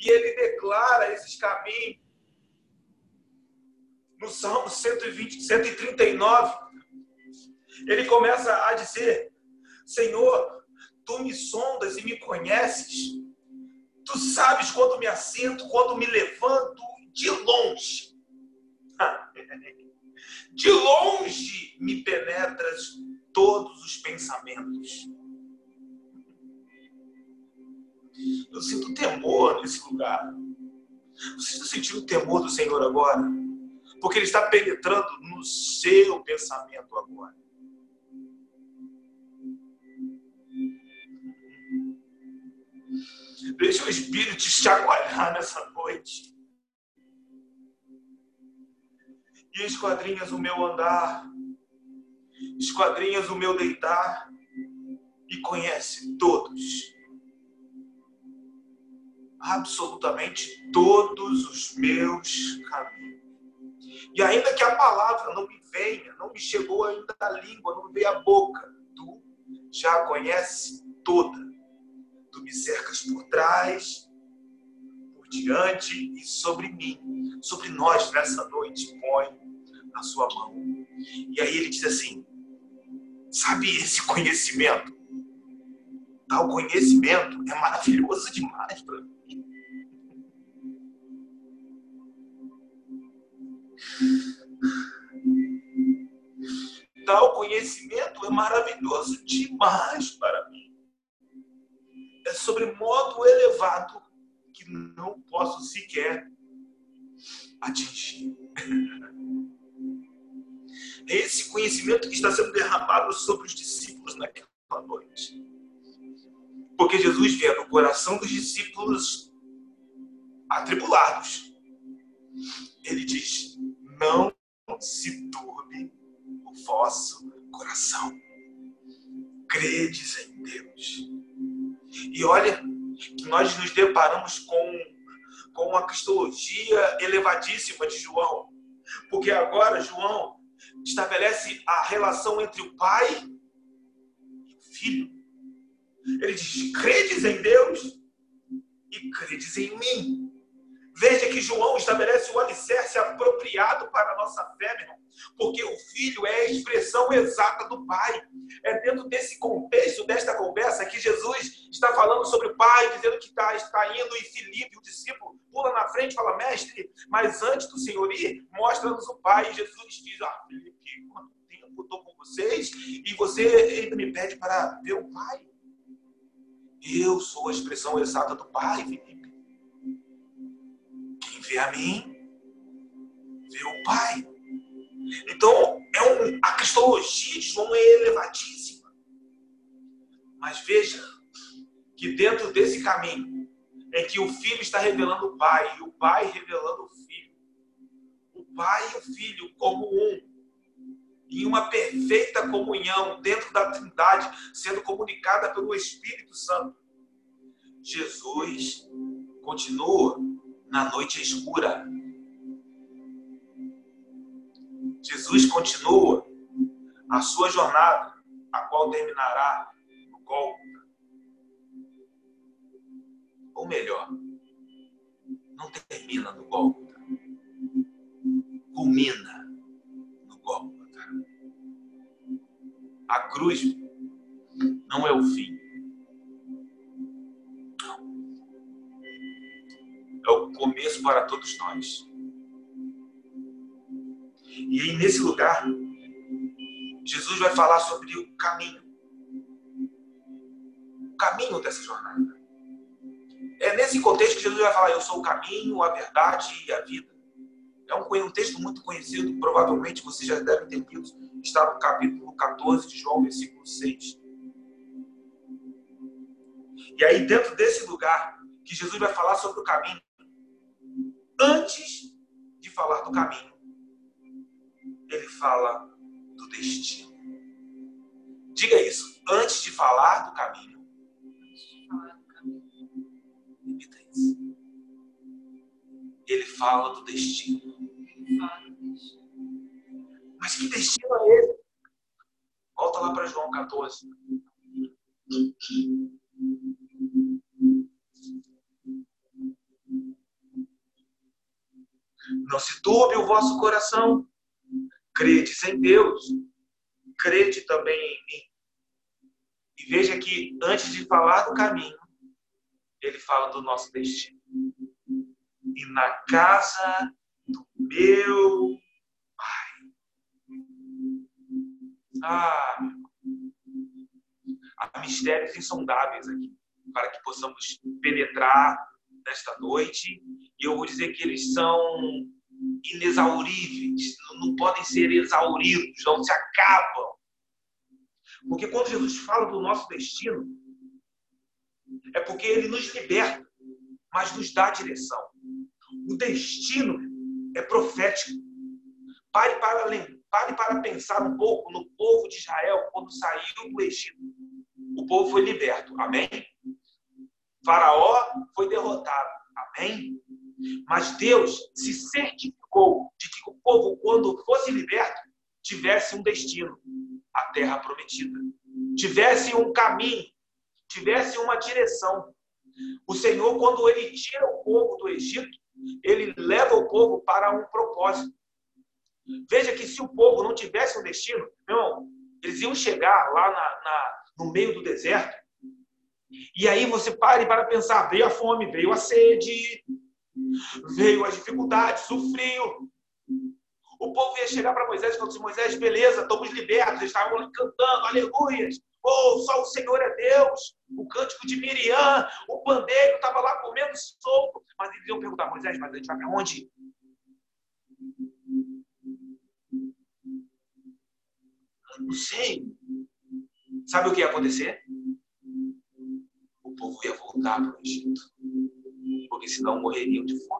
E ele declara esses caminhos. No Salmo 120, 139, ele começa a dizer: Senhor, tu me sondas e me conheces. Tu sabes quando me assento, quando me levanto de longe. De longe me penetras todos os pensamentos. Eu sinto temor nesse lugar. Você está sentindo o temor do Senhor agora? Porque Ele está penetrando no seu pensamento agora. Deixa o Espírito te chacoalhar nessa noite. E esquadrinhas o meu andar, esquadrinhas o meu deitar, e conhece todos, absolutamente todos os meus caminhos. E ainda que a palavra não me venha, não me chegou ainda a língua, não me veio a boca, tu já a conhece toda Tu me cercas por trás, por diante e sobre mim. Sobre nós nessa noite, põe na sua mão. E aí ele diz assim: sabe esse conhecimento? Tal conhecimento é maravilhoso demais para mim. Tal conhecimento é maravilhoso demais para mim é sobre modo elevado que não posso sequer atingir. É esse conhecimento que está sendo derramado sobre os discípulos naquela noite. Porque Jesus vê no coração dos discípulos atribulados. Ele diz: Não se turbe o vosso coração. Credes em Deus e olha que nós nos deparamos com, com uma cristologia elevadíssima de João. Porque agora João estabelece a relação entre o pai e o filho. Ele diz: credes em Deus e credes em mim. Veja que João estabelece o alicerce apropriado para a nossa fé, meu irmão porque o filho é a expressão exata do pai. É dentro desse contexto, desta conversa, que Jesus está falando sobre o pai, dizendo que está, está indo, e Filipe, o discípulo, pula na frente e fala: Mestre, mas antes do Senhor ir, mostra-nos o pai. E Jesus diz: Ah, Filipe, quanto tempo estou com vocês e você ainda me pede para ver o pai? Eu sou a expressão exata do pai, Filipe. Vê a mim, vê o pai. Então, é um, a cristologia de João é elevadíssima. Mas veja que dentro desse caminho, em que o filho está revelando o pai e o pai revelando o filho, o pai e o filho como um, em uma perfeita comunhão dentro da Trindade, sendo comunicada pelo Espírito Santo. Jesus continua na noite escura, Jesus continua a sua jornada, a qual terminará no Gólgota. Ou melhor, não termina no Gólgota, culmina no Gólgota. A cruz não é o fim. Começo para todos nós. E aí, nesse lugar, Jesus vai falar sobre o caminho. O caminho dessa jornada. É nesse contexto que Jesus vai falar: Eu sou o caminho, a verdade e a vida. É um, um texto muito conhecido, provavelmente vocês já devem ter lido. Está no capítulo 14 de João, versículo 6. E aí, dentro desse lugar, que Jesus vai falar sobre o caminho, antes de falar do caminho, ele fala do destino. Diga isso. Antes de falar do caminho. Isso. Ele fala do destino. Mas que destino é esse? Volta lá para João 14. Não se turbe o vosso coração. Credes em Deus. Crede também em mim. E veja que antes de falar do caminho, ele fala do nosso destino. E na casa do meu Pai. Ah, há mistérios insondáveis aqui para que possamos penetrar nesta noite. E eu vou dizer que eles são inexauríveis, não podem ser exauridos, não se acabam. Porque quando Jesus fala do nosso destino, é porque ele nos liberta, mas nos dá direção. O destino é profético. Pare para, pare para pensar um pouco no povo de Israel quando saiu do Egito. O povo foi liberto. Amém? Faraó foi derrotado. Amém? Mas Deus se certificou de que o povo, quando fosse liberto, tivesse um destino a terra prometida, tivesse um caminho, tivesse uma direção. O Senhor, quando ele tira o povo do Egito, ele leva o povo para um propósito. Veja que se o povo não tivesse um destino, meu irmão, eles iam chegar lá na, na, no meio do deserto. E aí você pare para pensar: veio a fome, veio a sede, veio as dificuldades, o frio. O povo ia chegar para Moisés e falar assim: Moisés, beleza, estamos libertos. Eles estavam cantando, aleluias. Oh, só o Senhor é Deus. O cântico de Miriam, o pandeiro estava lá comendo solto. Mas eles iam perguntar: Moisés, mas a gente vai para onde? Não sei. Sabe o que ia acontecer? O povo ia voltar para o Egito. Porque senão morreriam de fome.